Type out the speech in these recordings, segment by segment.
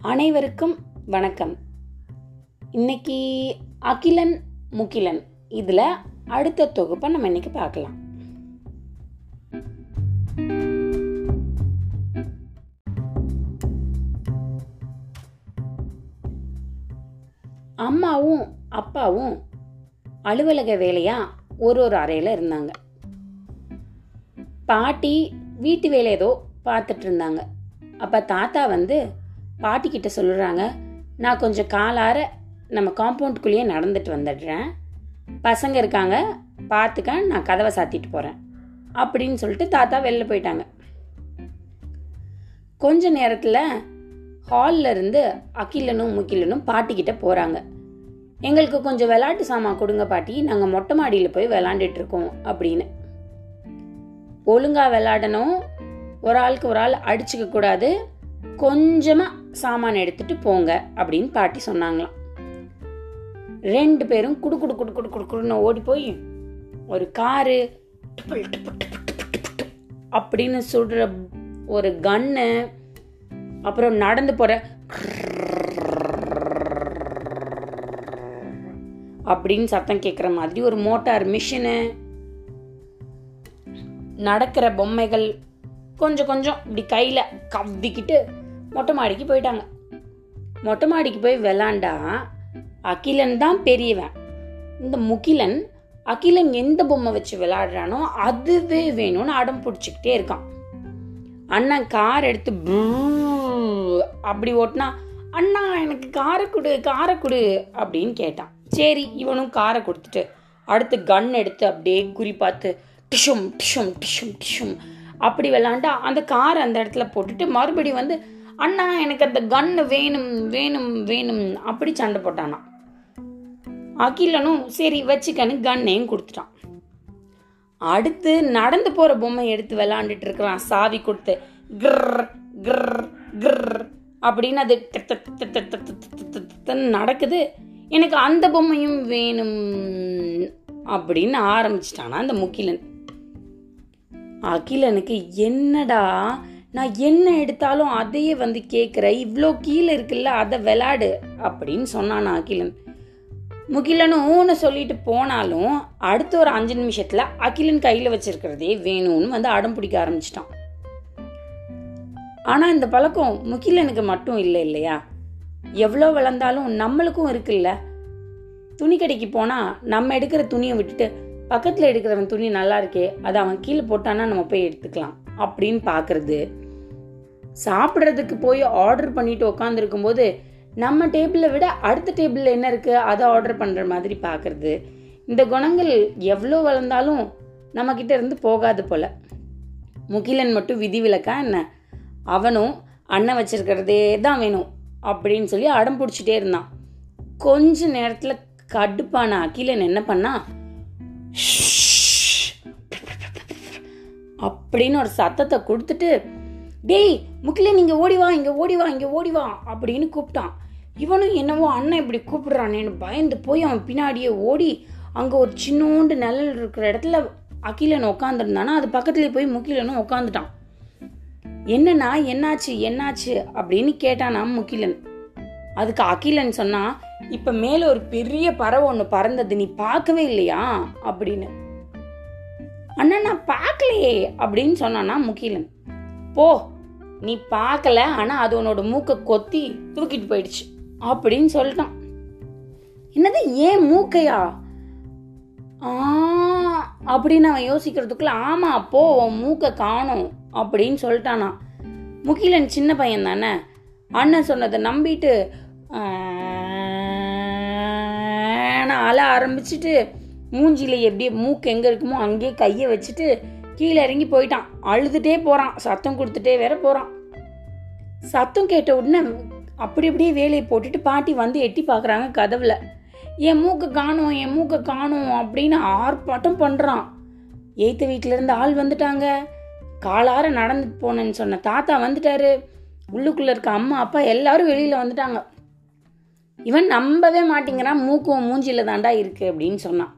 அனைவருக்கும் வணக்கம். இன்னைக்கு அகிலன் முகிலன். இதில் அடுத்த தொகுப்பை நம்ம இன்னைக்கு பார்க்கலாம். அம்மாவும் அப்பாவும் அலுவலக வேலையா ஒரு ஒரு அறையில் இருந்தாங்க. பாட்டி வீட்டு வேலை ஏதோ பார்த்துட்டு இருந்தாங்க. அப்போ தாத்தா வந்து பாட்டிக்கிட்ட சொல்லுறாங்க நான் கொஞ்சம் காலார நம்ம காம்பவுண்ட்குள்ளேயே நடந்துட்டு வந்துடுறேன். பசங்க இருக்காங்க பார்த்துக்க நான் கதவை சாத்திட்டு போகிறேன் அப்படின்னு சொல்லிட்டு தாத்தா வெளில போயிட்டாங்க. கொஞ்ச நேரத்தில் ஹாலில் இருந்து அகிலனும் முக்கிலனும் பாட்டிக்கிட்ட போகிறாங்க எங்களுக்கு கொஞ்சம் விளாட்டு சாமான் கொடுங்க பாட்டி நாங்கள் மொட்டை மாடியில் போய் விளாண்டுட்டு இருக்கோம் அப்படின்னு. ஒழுங்காக விளாடணும் ஒரு ஆளுக்கு ஒரு ஆள் அடிச்சுக்க கூடாது. கொஞ்சமாக சாமான் எடுத்துட்டு போங்க அப்படின்னு பாட்டி சொன்னாங்களாம். ரெண்டு பேரும் குடு குடு குடு குடு குடு குடுன்னு ஓடி போய் ஒரு காரு அப்படின்னு சுடுற ஒரு கன்னு அப்புறம் நடந்து போகிற அப்படின்னு சத்தம் கேட்குற மாதிரி ஒரு மோட்டார் மிஷினு நடக்கிற பொம்மைகள் கொஞ்சம் கொஞ்சம் இப்படி கையில் கவ்விக்கிட்டு மொட்டை மாடிக்கு போயிட்டாங்க. மொட்டை மாடிக்கு போய் விளாண்டா அகிலன் தான் பெரியவன். இந்த முகிலன் அகிலன் எந்த பொம்மை வச்சு விளாடுறானோ அதுவே வேணும்னு அடம் பிடிச்சிக்கிட்டே இருக்கான். அண்ணன் கார் எடுத்து அப்படி ஓட்டினா அண்ணா எனக்கு காரை கொடு காரை கொடு அப்படின்னு கேட்டான். சரி இவனும் காரை கொடுத்துட்டு அடுத்து கன் எடுத்து அப்படியே குறி பார்த்து டிஷும் டிஷும் டிஷும் டிஷும் அப்படி விளாண்டா அந்த காரை அந்த இடத்துல போட்டுட்டு மறுபடியும் வந்து அண்ணா எனக்கு அந்த கன்னு வேணும் வேணும் வேணும் அப்படி சண்டை போட்டானா அகிலனும் சரி வச்சுக்கன்னு கன்னையும் கொடுத்துட்டான் அடுத்து நடந்து போகிற பொம்மை எடுத்து விளாண்டுட்டு இருக்கிறான் சாவி கொடுத்து கிர் கிர் கிர் அப்படின்னு அது நடக்குது எனக்கு அந்த பொம்மையும் வேணும் அப்படின்னு ஆரம்பிச்சிட்டானா அந்த முக்கிலன் அகிலனுக்கு என்னடா? நான் என்ன எடுத்தாலும் அதையே வந்து கேட்குற இவ்வளோ கீழே இருக்குல்ல அதை விளாடு அப்படின்னு சொன்னான் அகிலன். முகிலனும் ஊன்னு சொல்லிட்டு போனாலும் அடுத்த ஒரு அஞ்சு நிமிஷத்தில் அகிலன் கையில் வச்சிருக்கிறதே வேணும்னு வந்து அடம் பிடிக்க ஆரம்பிச்சிட்டான். ஆனால் இந்த பழக்கம் முகிலனுக்கு மட்டும் இல்லை இல்லையா? எவ்வளோ வளர்ந்தாலும் நம்மளுக்கும் இருக்குல்ல? துணி கடைக்கு போனால் நம்ம எடுக்கிற துணியை விட்டுட்டு பக்கத்தில் எடுக்கிறவன் துணி நல்லா இருக்கே அதை அவன் கீழே போட்டானா நம்ம போய் எடுத்துக்கலாம் அப்படின்னு பார்க்கறது சாப்பிட்றதுக்கு போய் ஆர்டர் பண்ணிட்டு உட்காந்துருக்கும் போது நம்ம டேபிளை விட அடுத்த டேபிளில் என்ன இருக்கு அதை ஆர்டர் பண்ணுற மாதிரி பார்க்கறது இந்த குணங்கள் எவ்வளோ வளர்ந்தாலும் நம்மக்கிட்ட இருந்து போகாது போல. முகிலன் மட்டும் விதிவிலக்கா என்ன? அவனும் அண்ணன் வச்சிருக்கிறதே தான் வேணும் அப்படின்னு சொல்லி அடம் பிடிச்சிட்டே இருந்தான். கொஞ்ச நேரத்தில் கடுப்பான அகிலன் என்ன பண்ணா அப்படின்னு ஒரு சத்தத்தை கொடுத்துட்டு டேய் முக்கில நீங்க ஓடி வா இங்க ஓடி வா இங்க ஓடி வா அப்படின்னு கூப்பிட்டான். இவனும் என்னவோ அண்ணன் இப்படி கூப்பிடுறானேன்னு பயந்து போய் அவன் பின்னாடியே ஓடி அங்க ஒரு சின்னோண்டு நிழல் இருக்கிற இடத்துல அகிலன் உட்காந்துருந்தானா அது பக்கத்துலேயே போய் முக்கிலனும் உட்காந்துட்டான் என்னன்னா என்னாச்சு என்னாச்சு? அப்படின்னு கேட்டானா முக்கிலன் அதுக்கு அகிலன் சொன்னா இப்ப மேல ஒரு பெரிய பறவை ஒண்ணு பறந்தது நீ பார்க்கவே இல்லையா? அப்படின்னு. அண்ணா நான் பார்க்கலையே அப்படின்னு சொன்னானா முகிலன். போ நீ பார்க்கல ஆனா அது உன்னோட மூக்கை கொத்தி தூக்கிட்டு போயிடுச்சு அப்படின்னு சொல்லிட்டான். என்னது ஏன் மூக்கையா? ஆ அப்படின்னு அவன் யோசிக்கிறதுக்குள்ள ஆமா போ உன் மூக்கை காணும் அப்படின்னு சொல்லிட்டானா. முகிலன் சின்ன பையன் தானே. அண்ணன் சொன்னதை நம்பிட்டு நான் அழ ஆரம்பிச்சிட்டு மூஞ்சியில் எப்படியே மூக்கு எங்கே இருக்குமோ அங்கேயே கையை வச்சுட்டு கீழே இறங்கி போயிட்டான். அழுதுட்டே போகிறான் சத்தம் கொடுத்துட்டே வேற போகிறான் சத்தம் கேட்ட உடனே அப்படி அப்படியே வேலையை போட்டுட்டு பாட்டி வந்து எட்டி பார்க்குறாங்க கதவில். என் மூக்கை காணும் என் மூக்க காணும் அப்படின்னு ஆர்ப்பாட்டம் பண்ணுறான் எய்த்த வீட்டிலேருந்து ஆள் வந்துட்டாங்க. காலார நடந்து போனேன்னு சொன்ன தாத்தா வந்துட்டாரு. உள்ளுக்குள்ளே இருக்க அம்மா அப்பா எல்லாரும் வெளியில் வந்துட்டாங்க. இவன் நம்பவே மாட்டேங்கிறான் மூக்கு உன் மூஞ்சில தாண்டா இருக்கு அப்படின்னு சொன்னான்.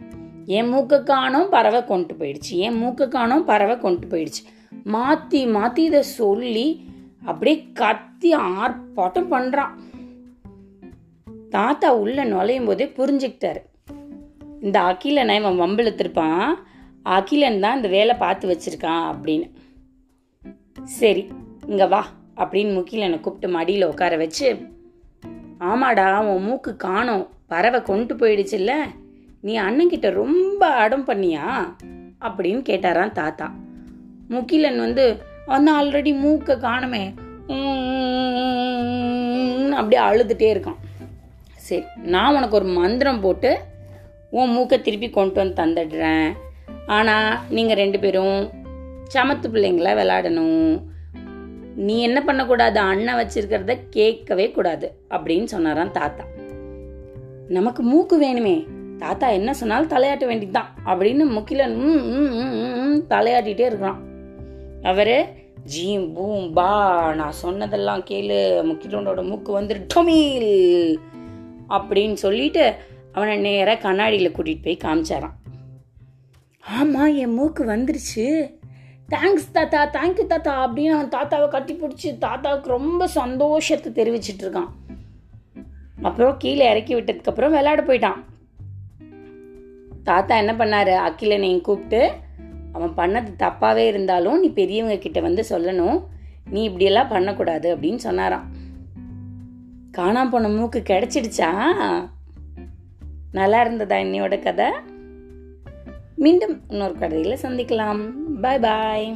என் மூக்குக்கானும் காணோம் பறவை கொண்டு போயிடுச்சு. என் மூக்க காணோம் பறவை கொண்டு போயிடுச்சு. மாத்தி மாத்தி இதை சொல்லி அப்படியே கத்தி ஆர்ப்பாட்டம் பண்ணுறான் தாத்தா உள்ள நுழையும் போதே புரிஞ்சுக்கிட்டாரு. இந்த அகிலனை இவன் வம்பிழுத்திருப்பான். அகிலன் தான் இந்த வேலை பார்த்து வச்சிருக்கான் அப்படின்னு. சரி இங்க வா அப்படின்னு முகிலனை கூப்பிட்டு மடியில் உட்கார வச்சு ஆமாடா உன் மூக்கு காணோம். பறவை கொண்டு போயிடுச்சுல்ல. நீ அண்ணன்கிட்ட ரொம்ப அடம் பண்ணியா? அப்படின்னு கேட்டாராம் தாத்தா. முகிலன் வந்து வந்து ஆல்ரெடி மூக்கை காணுமே. அப்படியே அழுதுகிட்டே இருக்கான். சரி நான் உனக்கு ஒரு மந்திரம் போட்டு உன் மூக்கை திருப்பி கொண்டு வந்து தந்துடுறேன். ஆனால் நீங்கள் ரெண்டு பேரும் சமத்து பிள்ளைங்கள விளாடணும் நீ என்ன பண்ணக்கூடாது? அண்ணன் வச்சிருக்கிறத கேட்கவே கூடாது அப்படின்னு சொன்னாராம் தாத்தா. நமக்கு மூக்கு வேணுமே. தாத்தா என்ன சொன்னாலும் தலையாட்ட வேண்டியதுதான் அப்படின்னு முக்கிலன் தலையாட்டிகிட்டே இருக்கிறான். அவரு ஜீம் பூம் பா நான் சொன்னதெல்லாம் கேளு. முக்கிலோனோட மூக்கு வந்து டொமீல் அப்படின்னு சொல்லிட்டு அவனை நேராக கண்ணாடியில் கூட்டிகிட்டு போய் காமிச்சாரான் ஆமாம் என் மூக்கு வந்துருச்சு. தேங்க்ஸ் தாத்தா தேங்க்யூ தாத்தா அப்படின்னு அவன் தாத்தாவை கட்டி பிடிச்சி தாத்தாவுக்கு ரொம்ப சந்தோஷத்தை தெரிவிச்சிட்டு இருக்கான். அப்புறம் கீழே இறக்கி விட்டதுக்கப்புறம் விளையாட போயிட்டான். தாத்தா என்ன பண்ணாரு? அக்கிலனையும் கூப்பிட்டு அவன் பண்ணது தப்பாகவே இருந்தாலும் நீ பெரியவங்க கிட்ட வந்து சொல்லணும். நீ இப்படியெல்லாம் பண்ணக்கூடாது அப்படின்னு சொன்னாராம். காணாம போன மூக்கு கிடைச்சிடுச்சா? நல்லா இருந்ததா என்னையோட கதை? மீண்டும் இன்னொரு கதையில் சந்திக்கலாம். பாய் பாய்